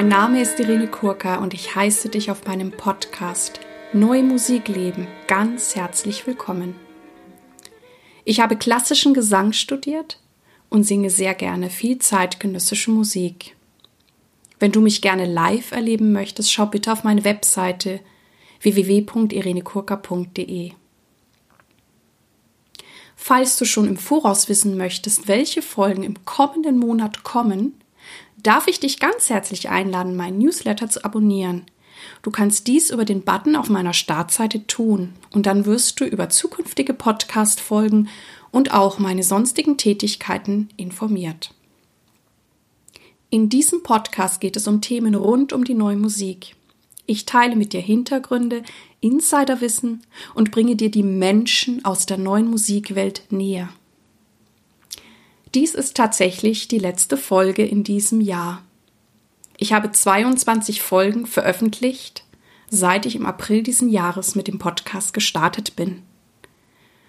Mein Name ist Irene Kurka und ich heiße dich auf meinem Podcast Neue Musik leben ganz herzlich willkommen. Ich habe klassischen Gesang studiert und singe sehr gerne viel zeitgenössische Musik. Wenn du mich gerne live erleben möchtest, schau bitte auf meine Webseite www.irenekurka.de. Falls du schon im Voraus wissen möchtest, welche Folgen im kommenden Monat kommen, darf ich dich ganz herzlich einladen, meinen Newsletter zu abonnieren. Du kannst dies über den Button auf meiner Startseite tun und dann wirst du über zukünftige Podcast-Folgen und auch meine sonstigen Tätigkeiten informiert. In diesem Podcast geht es um Themen rund um die neue Musik. Ich teile mit dir Hintergründe, Insiderwissen und bringe dir die Menschen aus der neuen Musikwelt näher. Dies ist tatsächlich die letzte Folge in diesem Jahr. Ich habe 22 Folgen veröffentlicht, seit ich im April diesen Jahres mit dem Podcast gestartet bin.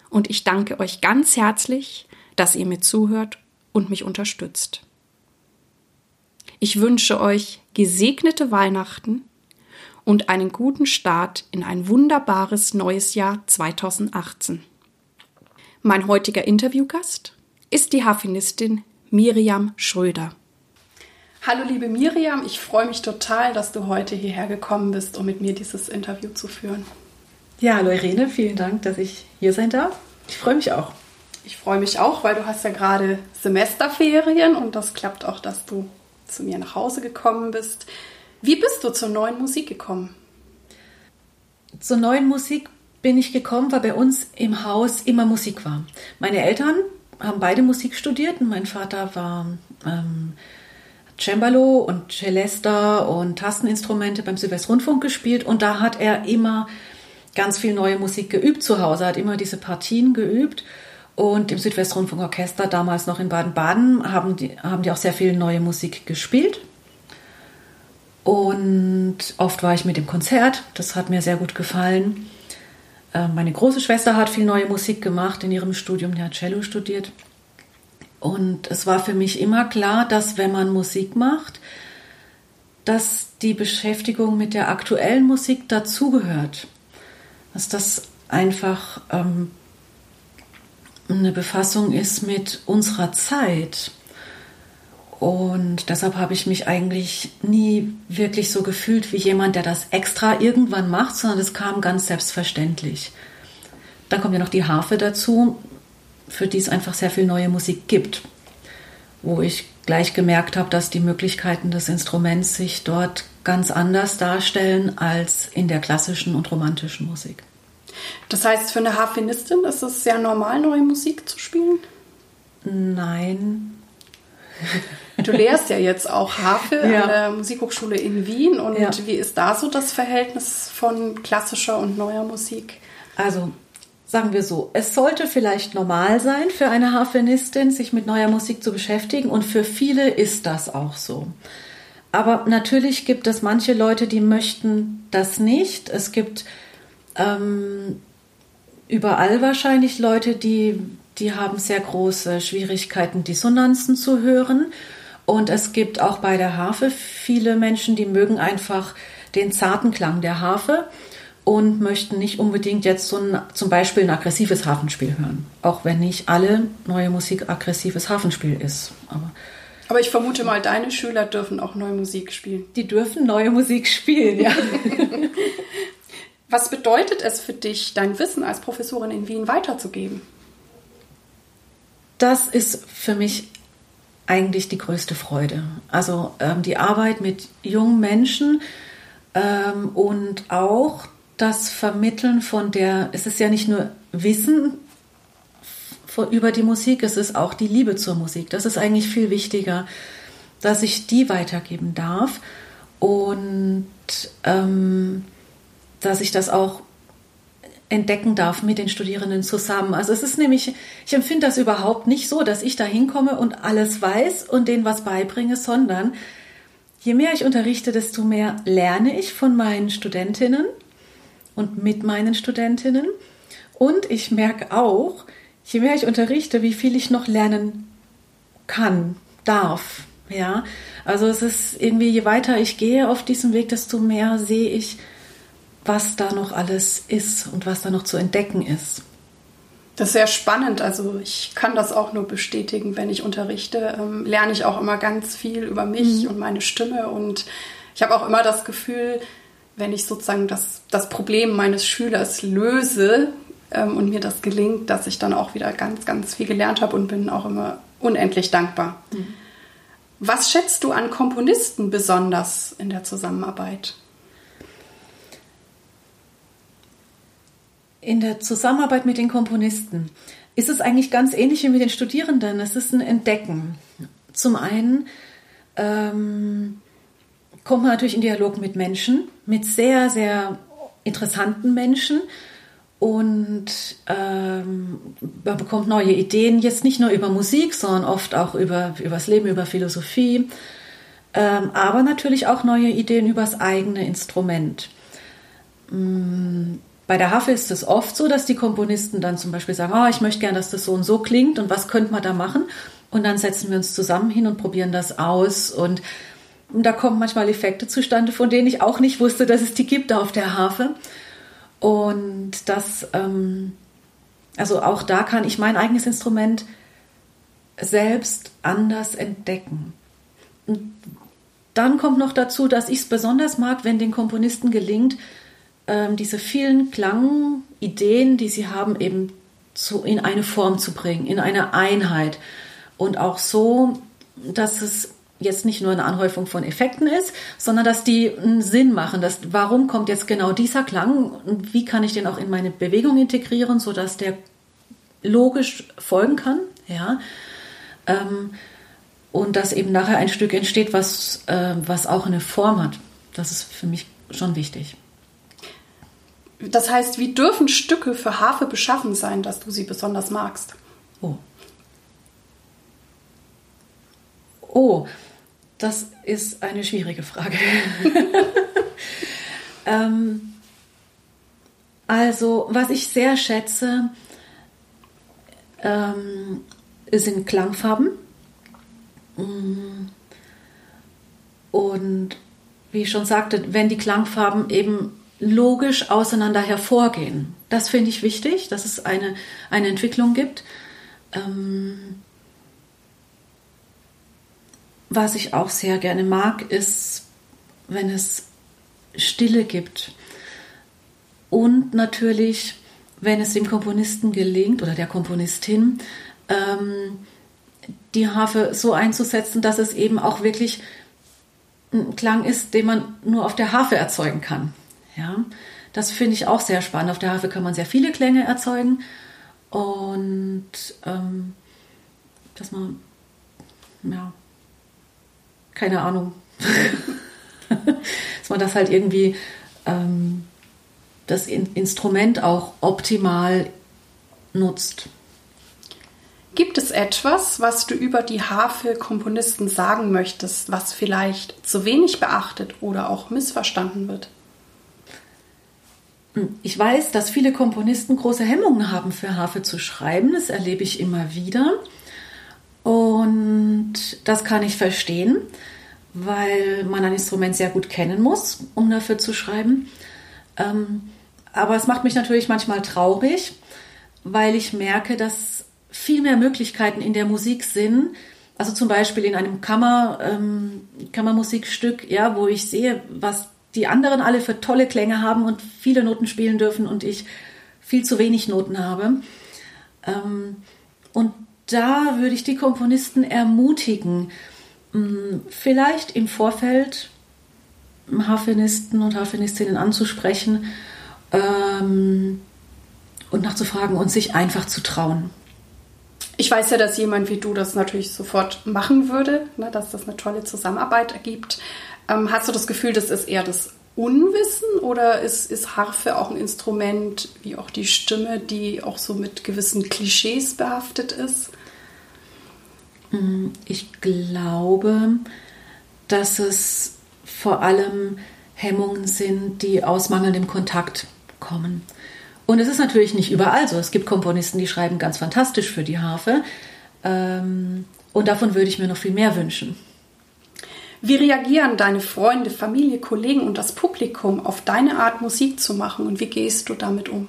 Und ich danke euch ganz herzlich, dass ihr mir zuhört und mich unterstützt. Ich wünsche euch gesegnete Weihnachten und einen guten Start in ein wunderbares neues Jahr 2018. Mein heutiger Interviewgast ist die Harfenistin Miriam Schröder. Hallo liebe Miriam, ich freue mich total, dass du heute hierher gekommen bist, um mit mir dieses Interview zu führen. Ja, hallo Irene, vielen Dank, dass ich hier sein darf. Ich freue mich auch. Ich freue mich auch, weil du hast ja gerade Semesterferien und das klappt auch, dass du zu mir nach Hause gekommen bist. Wie bist du zur neuen Musik gekommen? Zur neuen Musik bin ich gekommen, weil bei uns im Haus immer Musik war. Meine Eltern haben beide Musik studiert und mein Vater war ähm, Cembalo und Celesta und Tasteninstrumente beim Südwestrundfunk gespielt und da hat er immer ganz viel neue Musik geübt zu Hause, hat immer diese Partien geübt und im Südwestrundfunk Orchester damals noch in Baden-Baden haben die, haben die auch sehr viel neue Musik gespielt. Und oft war ich mit dem Konzert, das hat mir sehr gut gefallen. Äh, meine große Schwester hat viel neue Musik gemacht in ihrem Studium, die hat Cello studiert. Und es war für mich immer klar, dass wenn man Musik macht, dass die Beschäftigung mit der aktuellen Musik dazugehört. Dass das einfach ähm, eine Befassung ist mit unserer Zeit. Und deshalb habe ich mich eigentlich nie wirklich so gefühlt wie jemand, der das extra irgendwann macht, sondern es kam ganz selbstverständlich. Dann kommt ja noch die Harfe dazu, für die es einfach sehr viel neue Musik gibt, wo ich gleich gemerkt habe, dass die Möglichkeiten des Instruments sich dort ganz anders darstellen als in der klassischen und romantischen Musik. Das heißt, für eine Harfenistin ist es sehr normal, neue Musik zu spielen? Nein, Du lehrst ja jetzt auch Harfe ja. an der Musikhochschule in Wien. Und ja. wie ist da so das Verhältnis von klassischer und neuer Musik? Also sagen wir so, es sollte vielleicht normal sein für eine Harfenistin, sich mit neuer Musik zu beschäftigen. Und für viele ist das auch so. Aber natürlich gibt es manche Leute, die möchten das nicht. Es gibt ähm, überall wahrscheinlich Leute, die, die haben sehr große Schwierigkeiten, Dissonanzen zu hören. Und es gibt auch bei der Harfe viele Menschen, die mögen einfach den zarten Klang der Harfe und möchten nicht unbedingt jetzt so ein, zum Beispiel ein aggressives Hafenspiel hören. Auch wenn nicht alle neue Musik aggressives Hafenspiel ist. Aber, Aber ich vermute mal, deine Schüler dürfen auch neue Musik spielen. Die dürfen neue Musik spielen, ja. Was bedeutet es für dich, dein Wissen als Professorin in Wien weiterzugeben? Das ist für mich eigentlich die größte Freude. Also ähm, die Arbeit mit jungen Menschen ähm, und auch das Vermitteln von der, es ist ja nicht nur Wissen über die Musik, es ist auch die Liebe zur Musik. Das ist eigentlich viel wichtiger, dass ich die weitergeben darf und ähm, dass ich das auch entdecken darf mit den Studierenden zusammen. Also es ist nämlich, ich empfinde das überhaupt nicht so, dass ich da hinkomme und alles weiß und denen was beibringe, sondern je mehr ich unterrichte, desto mehr lerne ich von meinen Studentinnen und mit meinen Studentinnen. Und ich merke auch, je mehr ich unterrichte, wie viel ich noch lernen kann, darf. Ja, also es ist irgendwie, je weiter ich gehe auf diesem Weg, desto mehr sehe ich, was da noch alles ist und was da noch zu entdecken ist. Das ist sehr spannend. Also ich kann das auch nur bestätigen, wenn ich unterrichte, ähm, lerne ich auch immer ganz viel über mich mhm. und meine Stimme. Und ich habe auch immer das Gefühl, wenn ich sozusagen das, das Problem meines Schülers löse ähm, und mir das gelingt, dass ich dann auch wieder ganz, ganz viel gelernt habe und bin auch immer unendlich dankbar. Mhm. Was schätzt du an Komponisten besonders in der Zusammenarbeit? In der Zusammenarbeit mit den Komponisten ist es eigentlich ganz ähnlich wie mit den Studierenden. Es ist ein Entdecken. Zum einen ähm, kommt man natürlich in Dialog mit Menschen, mit sehr, sehr interessanten Menschen und ähm, man bekommt neue Ideen, jetzt nicht nur über Musik, sondern oft auch über, über das Leben, über Philosophie, ähm, aber natürlich auch neue Ideen über das eigene Instrument. Mm, bei der Harfe ist es oft so, dass die Komponisten dann zum Beispiel sagen, oh, ich möchte gerne, dass das so und so klingt und was könnte man da machen? Und dann setzen wir uns zusammen hin und probieren das aus und und da kommen manchmal Effekte zustande, von denen ich auch nicht wusste, dass es die gibt auf der Harfe. Und das, ähm, also auch da kann ich mein eigenes Instrument selbst anders entdecken. Und dann kommt noch dazu, dass ich es besonders mag, wenn den Komponisten gelingt, ähm, diese vielen Klangideen, die sie haben, eben zu, in eine Form zu bringen, in eine Einheit. Und auch so, dass es jetzt nicht nur eine Anhäufung von Effekten ist, sondern dass die einen Sinn machen. Dass, warum kommt jetzt genau dieser Klang und wie kann ich den auch in meine Bewegung integrieren, sodass der logisch folgen kann. Ja. Ähm, und dass eben nachher ein Stück entsteht, was, äh, was auch eine Form hat. Das ist für mich schon wichtig. Das heißt, wie dürfen Stücke für Harfe beschaffen sein, dass du sie besonders magst? Oh. Oh, das ist eine schwierige Frage. ähm, also, was ich sehr schätze, ähm, sind Klangfarben. Mm. Und wie ich schon sagte, wenn die Klangfarben eben logisch auseinander hervorgehen. Das finde ich wichtig, dass es eine, eine Entwicklung gibt. Ähm, was ich auch sehr gerne mag, ist, wenn es Stille gibt. Und natürlich, wenn es dem Komponisten gelingt oder der Komponistin, ähm, die Harfe so einzusetzen, dass es eben auch wirklich ein Klang ist, den man nur auf der Harfe erzeugen kann. Ja, das finde ich auch sehr spannend. Auf der Harfe kann man sehr viele Klänge erzeugen und ähm, dass man ja keine Ahnung, dass man das halt irgendwie ähm, das In Instrument auch optimal nutzt. Gibt es etwas, was du über die Harfe-Komponisten sagen möchtest, was vielleicht zu wenig beachtet oder auch missverstanden wird? Ich weiß, dass viele Komponisten große Hemmungen haben, für Harfe zu schreiben. Das erlebe ich immer wieder. Und das kann ich verstehen, weil man ein Instrument sehr gut kennen muss, um dafür zu schreiben. Ähm, aber es macht mich natürlich manchmal traurig, weil ich merke, dass viel mehr Möglichkeiten in der Musik sind. Also zum Beispiel in einem Kammer, ähm, Kammermusikstück, ja, wo ich sehe, was die anderen alle für tolle Klänge haben und viele Noten spielen dürfen und ich viel zu wenig Noten habe. Ähm, und da würde ich die Komponisten ermutigen, mm, vielleicht im Vorfeld Harfenisten und Harfenistinnen anzusprechen ähm, und nachzufragen und sich einfach zu trauen. Ich weiß ja, dass jemand wie du das natürlich sofort machen würde, ne, dass das eine tolle Zusammenarbeit ergibt. Ähm, hast du das Gefühl, das ist eher das Unwissen oder ist, ist Harfe auch ein Instrument, wie auch die Stimme, die auch so mit gewissen Klischees behaftet ist? Mm, ich glaube, dass es vor allem Hemmungen sind, die aus mangelndem Kontakt kommen. Und es ist natürlich nicht überall so. Es gibt Komponisten, die schreiben ganz fantastisch für die Harfe. Ähm, und davon würde ich mir noch viel mehr wünschen. Wie reagieren deine Freunde, Familie, Kollegen und das Publikum auf deine Art Musik zu machen und wie gehst du damit um?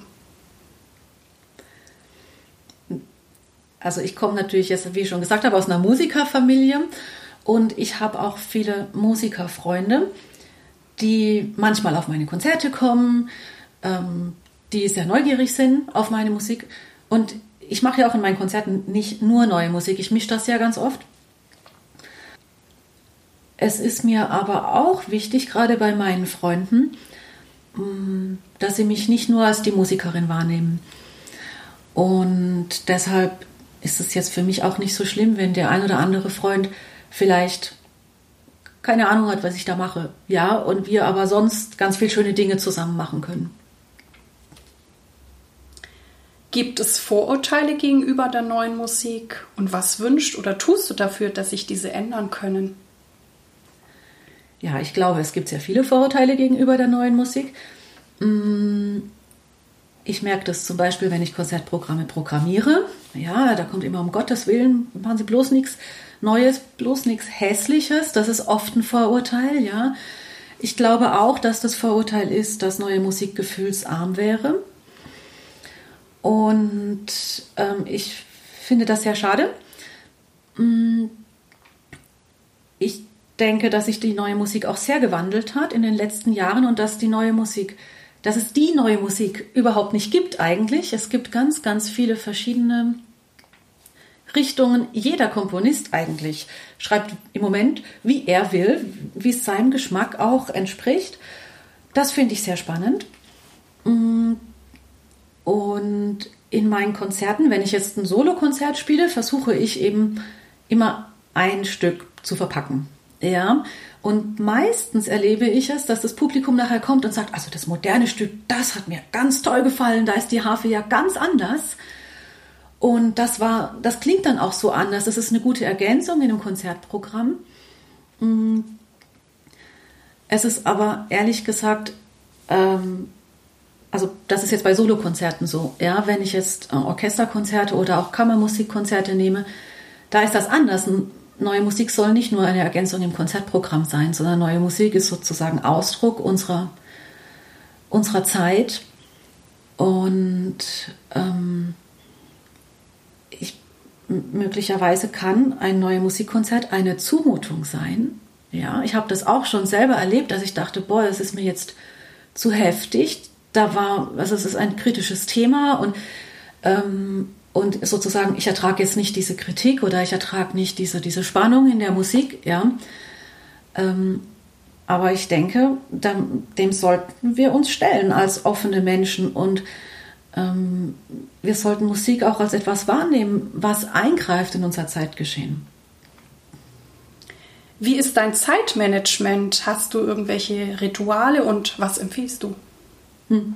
Also ich komme natürlich jetzt, wie ich schon gesagt habe, aus einer Musikerfamilie und ich habe auch viele Musikerfreunde, die manchmal auf meine Konzerte kommen, ähm, die sehr neugierig sind auf meine Musik. Und ich mache ja auch in meinen Konzerten nicht nur neue Musik, ich mische das ja ganz oft. Es ist mir aber auch wichtig, gerade bei meinen Freunden, mm, dass sie mich nicht nur als die Musikerin wahrnehmen. Und deshalb ist es jetzt für mich auch nicht so schlimm, wenn der ein oder andere Freund vielleicht keine Ahnung hat, was ich da mache. Ja, und wir aber sonst ganz viele schöne Dinge zusammen machen können. Gibt es Vorurteile gegenüber der neuen Musik? Und was wünscht oder tust du dafür, dass sich diese ändern können? Ja, ich glaube, es gibt sehr viele Vorurteile gegenüber der neuen Musik. Mm, ich merke das zum Beispiel, wenn ich Konzertprogramme programmiere. Ja, da kommt immer um Gottes Willen, machen Sie bloß nichts Neues, bloß nichts Hässliches. Das ist oft ein Vorurteil, ja. Ich glaube auch, dass das Vorurteil ist, dass neue Musik gefühlsarm wäre. Und ähm, ich finde das sehr schade. Denke, dass sich die neue Musik auch sehr gewandelt hat in den letzten Jahren und dass die neue Musik, dass es die neue Musik überhaupt nicht gibt eigentlich. Es gibt ganz, ganz viele verschiedene Richtungen. Jeder Komponist eigentlich schreibt im Moment, wie er will, wie es seinem Geschmack auch entspricht. Das finde ich sehr spannend. Mm, und in meinen Konzerten, wenn ich jetzt ein Solokonzert spiele, versuche ich eben immer ein Stück zu verpacken. Ja, und meistens erlebe ich es, dass das Publikum nachher kommt und sagt, also das moderne Stück, das hat mir ganz toll gefallen, da ist die Harfe ja ganz anders. Und das war, das klingt dann auch so anders. Das ist eine gute Ergänzung in einem Konzertprogramm. Mm. Es ist aber ehrlich gesagt ähm, also das ist jetzt bei Solokonzerten so, ja, wenn ich jetzt äh, Orchesterkonzerte oder auch Kammermusikkonzerte nehme, da ist das anders. Neue Musik soll nicht nur eine Ergänzung im Konzertprogramm sein, sondern neue Musik ist sozusagen Ausdruck unserer, unserer Zeit. Und ähm, ich, möglicherweise kann ein neues Musikkonzert eine Zumutung sein. Ja, ich habe das auch schon selber erlebt, dass ich dachte, boah, das ist mir jetzt zu heftig da war, also es ist ein kritisches Thema und, ähm, und sozusagen, ich ertrage jetzt nicht diese Kritik oder ich ertrage nicht diese, diese Spannung in der Musik, ja. Ähm, aber ich denke, dem, dem, sollten wir uns stellen als offene Menschen und ähm, wir sollten Musik auch als etwas wahrnehmen, was eingreift in unser Zeitgeschehen. Wie ist dein Zeitmanagement? Hast du irgendwelche Rituale und was empfiehlst du? Hm.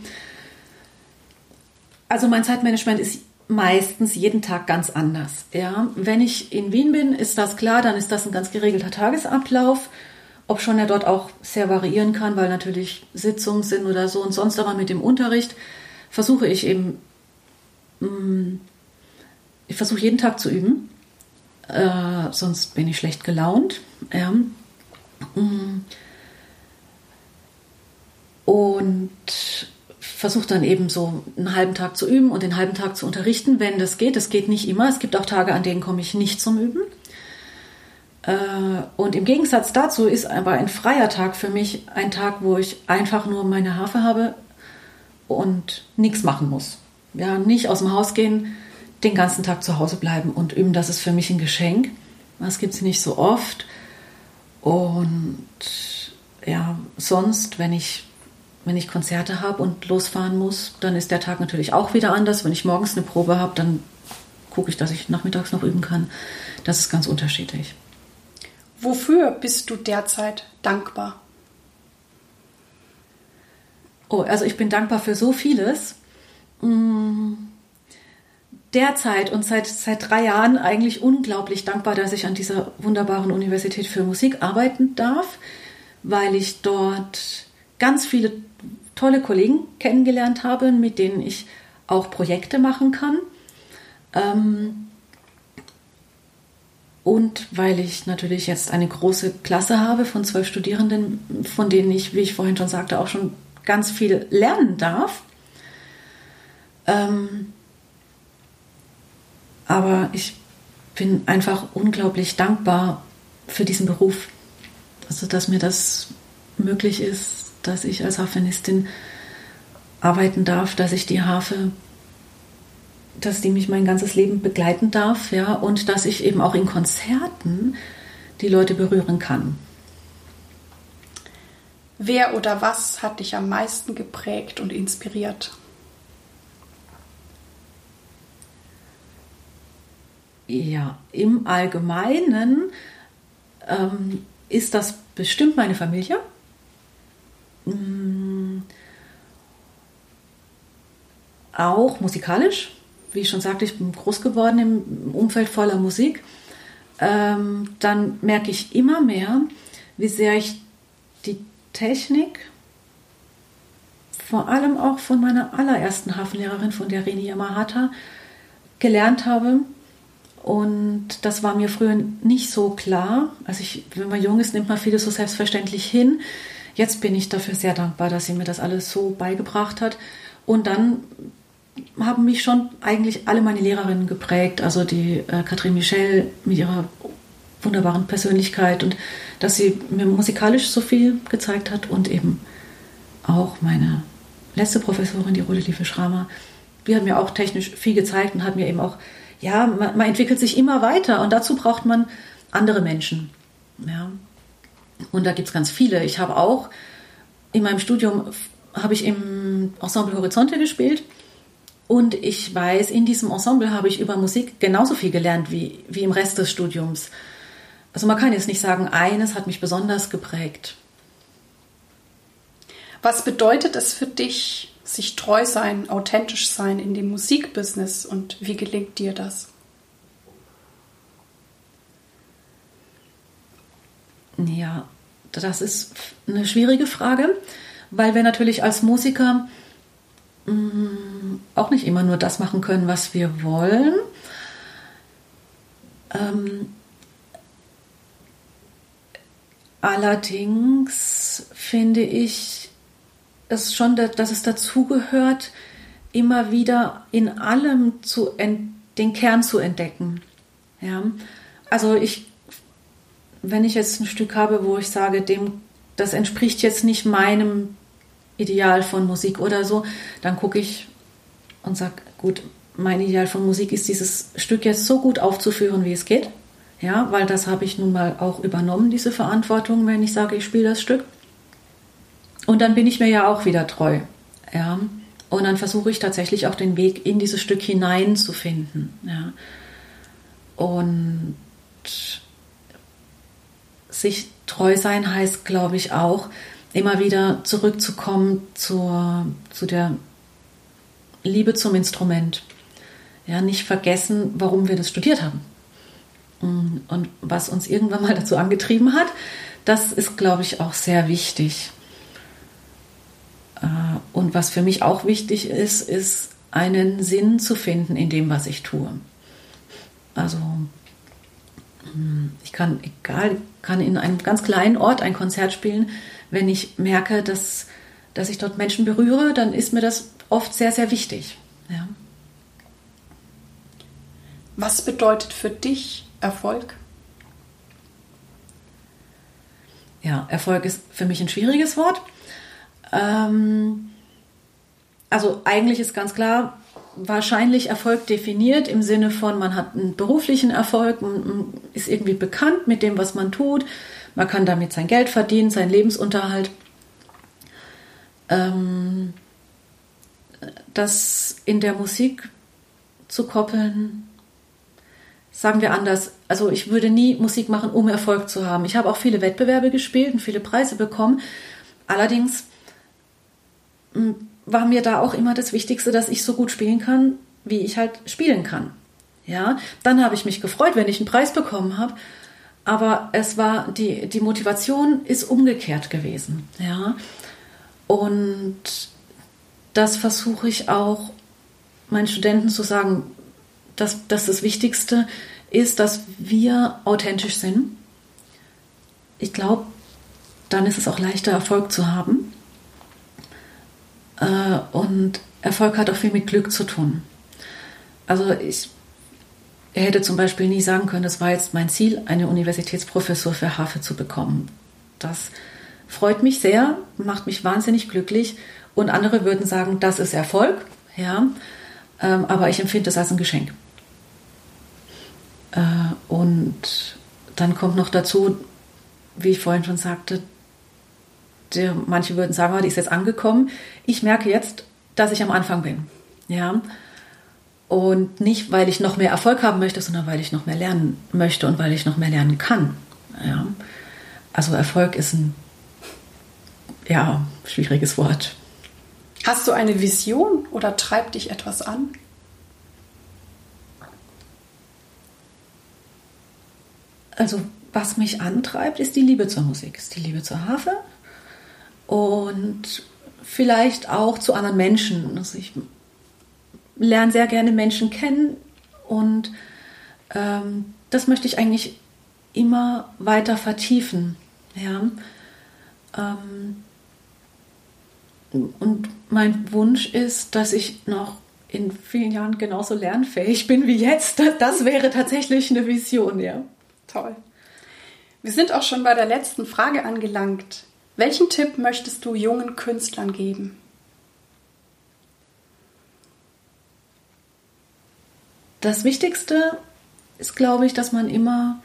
Also mein Zeitmanagement ist meistens jeden Tag ganz anders. Ja, wenn ich in Wien bin, ist das klar, dann ist das ein ganz geregelter Tagesablauf, ob schon er dort auch sehr variieren kann, weil natürlich Sitzungen sind oder so und sonst aber mit dem Unterricht versuche ich eben, hm, ich versuche jeden Tag zu üben, äh, sonst bin ich schlecht gelaunt. Ja. Hm und versuche dann eben so einen halben Tag zu üben und den halben Tag zu unterrichten, wenn das geht. Das geht nicht immer. Es gibt auch Tage, an denen komme ich nicht zum Üben. Äh, und im Gegensatz dazu ist aber ein freier Tag für mich ein Tag, wo ich einfach nur meine Harfe habe und nichts machen muss. Ja, nicht aus dem Haus gehen, den ganzen Tag zu Hause bleiben und üben, das ist für mich ein Geschenk. Das gibt es nicht so oft. Und ja, sonst, wenn ich wenn ich Konzerte habe und losfahren muss, dann ist der Tag natürlich auch wieder anders. Wenn ich morgens eine Probe habe, dann gucke ich, dass ich nachmittags noch üben kann. Das ist ganz unterschiedlich. Wofür bist du derzeit dankbar? Oh, also ich bin dankbar für so vieles. Mm, derzeit und seit, seit drei Jahren eigentlich unglaublich dankbar, dass ich an dieser wunderbaren Universität für Musik arbeiten darf, weil ich dort ganz viele tolle Kollegen kennengelernt habe, mit denen ich auch Projekte machen kann. Ähm, und weil ich natürlich jetzt eine große Klasse habe von zwölf Studierenden, von denen ich, wie ich vorhin schon sagte, auch schon ganz viel lernen darf. Ähm, aber ich bin einfach unglaublich dankbar für diesen Beruf. Also, dass mir das möglich ist, dass ich als Harfenistin arbeiten darf, dass ich die Harfe, dass die mich mein ganzes Leben begleiten darf, ja, und dass ich eben auch in Konzerten die Leute berühren kann. Wer oder was hat dich am meisten geprägt und inspiriert? Ja, im Allgemeinen ähm, ist das bestimmt meine Familie. Mm, auch musikalisch. Wie ich schon sagte, ich bin groß geworden im Umfeld voller Musik. Ähm, dann merke ich immer mehr, wie sehr ich die Technik, vor allem auch von meiner allerersten Hafenlehrerin, von der Reni Yamahata, gelernt habe und das war mir früher nicht so klar. Also ich, wenn man jung ist, nimmt man vieles so selbstverständlich hin. Jetzt bin ich dafür sehr dankbar, dass sie mir das alles so beigebracht hat. Und dann haben mich schon eigentlich alle meine Lehrerinnen geprägt. Also die äh, Katrin Michel mit ihrer wunderbaren Persönlichkeit und dass sie mir musikalisch so viel gezeigt hat und eben auch meine letzte Professorin, die Rodelieve Schramer, die hat mir auch technisch viel gezeigt und hat mir eben auch ja, man, man, entwickelt sich immer weiter und dazu braucht man andere Menschen. Ja. Und da gibt es ganz viele. Ich habe auch in meinem Studium habe ich im Ensemble Horizonte gespielt und ich weiß, in diesem Ensemble habe ich über Musik genauso viel gelernt wie, wie im Rest des Studiums. Also man kann jetzt nicht sagen, eines hat mich besonders geprägt. Was bedeutet es für dich, sich treu sein, authentisch sein in dem Musikbusiness und wie gelingt dir das? Ja, das ist eine schwierige Frage, weil wir natürlich als Musiker mm, auch nicht immer nur das machen können, was wir wollen. Ähm, allerdings finde ich, es schon, dass es dazugehört, immer wieder in allem zu den Kern zu entdecken. Ja, also ich, wenn ich jetzt ein Stück habe, wo ich sage, dem, das entspricht jetzt nicht meinem Ideal von Musik oder so, dann gucke ich und sage, gut, mein Ideal von Musik ist dieses Stück jetzt so gut aufzuführen, wie es geht. Ja, weil das habe ich nun mal auch übernommen, diese Verantwortung, wenn ich sage, ich spiele das Stück. Und dann bin ich mir ja auch wieder treu. Ja. Und dann versuche ich tatsächlich auch den Weg in dieses Stück hinein zu finden. Ja. Und sich treu sein heißt, glaube ich, auch, immer wieder zurückzukommen zur, zu der Liebe zum Instrument. Ja, nicht vergessen, warum wir das studiert haben. Und was uns irgendwann mal dazu angetrieben hat, das ist, glaube ich, auch sehr wichtig. Äh, und was für mich auch wichtig ist, ist einen Sinn zu finden in dem, was ich tue. Also hm, ich kann, egal, kann in einem ganz kleinen Ort ein Konzert spielen. Wenn ich merke, dass, dass ich dort Menschen berühre, dann ist mir das oft sehr, sehr wichtig. Ja. Was bedeutet für dich Erfolg? Ja, Erfolg ist für mich ein schwieriges Wort. Ähm, also eigentlich ist ganz klar, wahrscheinlich Erfolg definiert im Sinne von, man hat einen beruflichen Erfolg, man ist irgendwie bekannt mit dem, was man tut, man kann damit sein Geld verdienen, seinen Lebensunterhalt. Ähm, das in der Musik zu koppeln, sagen wir anders. Also ich würde nie Musik machen, um Erfolg zu haben. Ich habe auch viele Wettbewerbe gespielt und viele Preise bekommen. Allerdings war mir da auch immer das Wichtigste, dass ich so gut spielen kann, wie ich halt spielen kann. Ja, dann habe ich mich gefreut, wenn ich einen Preis bekommen habe. Aber es war die, die Motivation ist umgekehrt gewesen. Ja, und das versuche ich auch meinen Studenten zu sagen, dass, dass das Wichtigste ist, dass wir authentisch sind. Ich glaube, dann ist es auch leichter, Erfolg zu haben. Äh, und Erfolg hat auch viel mit Glück zu tun. Also ich hätte zum Beispiel nie sagen können, das war jetzt mein Ziel, eine Universitätsprofessur für Harfe zu bekommen. Das freut mich sehr, macht mich wahnsinnig glücklich. Und andere würden sagen, das ist Erfolg, ja. Ähm, aber ich empfinde es als ein Geschenk. Äh, und dann kommt noch dazu, wie ich vorhin schon sagte, der, manche würden sagen, oh, die ist jetzt angekommen. Ich merke jetzt, dass ich am Anfang bin. Ja. Und nicht, weil ich noch mehr Erfolg haben möchte, sondern weil ich noch mehr lernen möchte und weil ich noch mehr lernen kann. Ja. Also Erfolg ist ein ja, schwieriges Wort. Hast du eine Vision oder treibt dich etwas an? Also was mich antreibt, ist die Liebe zur Musik, ist die Liebe zur Harfe und vielleicht auch zu anderen Menschen. Also ich lerne sehr gerne Menschen kennen und ähm, das möchte ich eigentlich immer weiter vertiefen. Ja. Ähm, und mein Wunsch ist, dass ich noch in vielen Jahren genauso lernfähig bin wie jetzt. Das wäre tatsächlich eine Vision, ja. Toll. Wir sind auch schon bei der letzten Frage angelangt. Welchen Tipp möchtest du jungen Künstlern geben? Das Wichtigste ist, glaube ich, dass man immer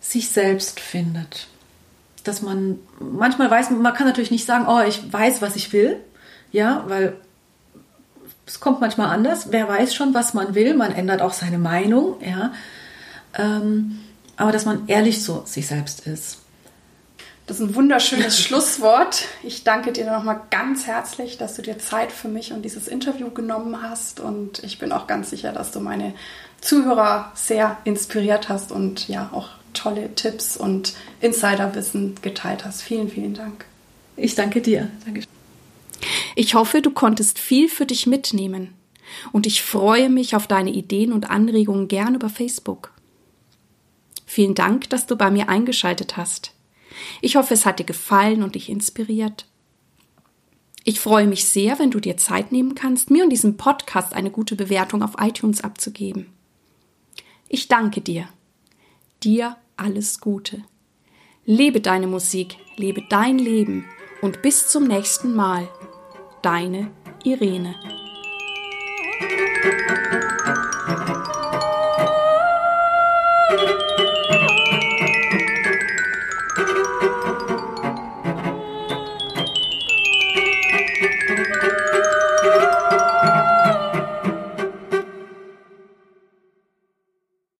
sich selbst findet. Dass man manchmal weiß, man kann natürlich nicht sagen, oh, ich weiß, was ich will. Ja, weil es kommt manchmal anders. Wer weiß schon, was man will? Man ändert auch seine Meinung. Ja. Ähm, aber dass man ehrlich zu sich selbst ist. Das ist ein wunderschönes Schlusswort. Ich danke dir nochmal ganz herzlich, dass du dir Zeit für mich und dieses Interview genommen hast. Und ich bin auch ganz sicher, dass du meine Zuhörer sehr inspiriert hast und ja auch tolle Tipps und Insiderwissen geteilt hast. Vielen, vielen Dank. Ich danke dir. Ich hoffe, du konntest viel für dich mitnehmen. Und ich freue mich auf deine Ideen und Anregungen gern über Facebook. Vielen Dank, dass du bei mir eingeschaltet hast. Ich hoffe, es hat dir gefallen und dich inspiriert. Ich freue mich sehr, wenn du dir Zeit nehmen kannst, mir und diesem Podcast eine gute Bewertung auf iTunes abzugeben. Ich danke dir. Dir alles Gute. Lebe deine Musik, lebe dein Leben und bis zum nächsten Mal. Deine Irene.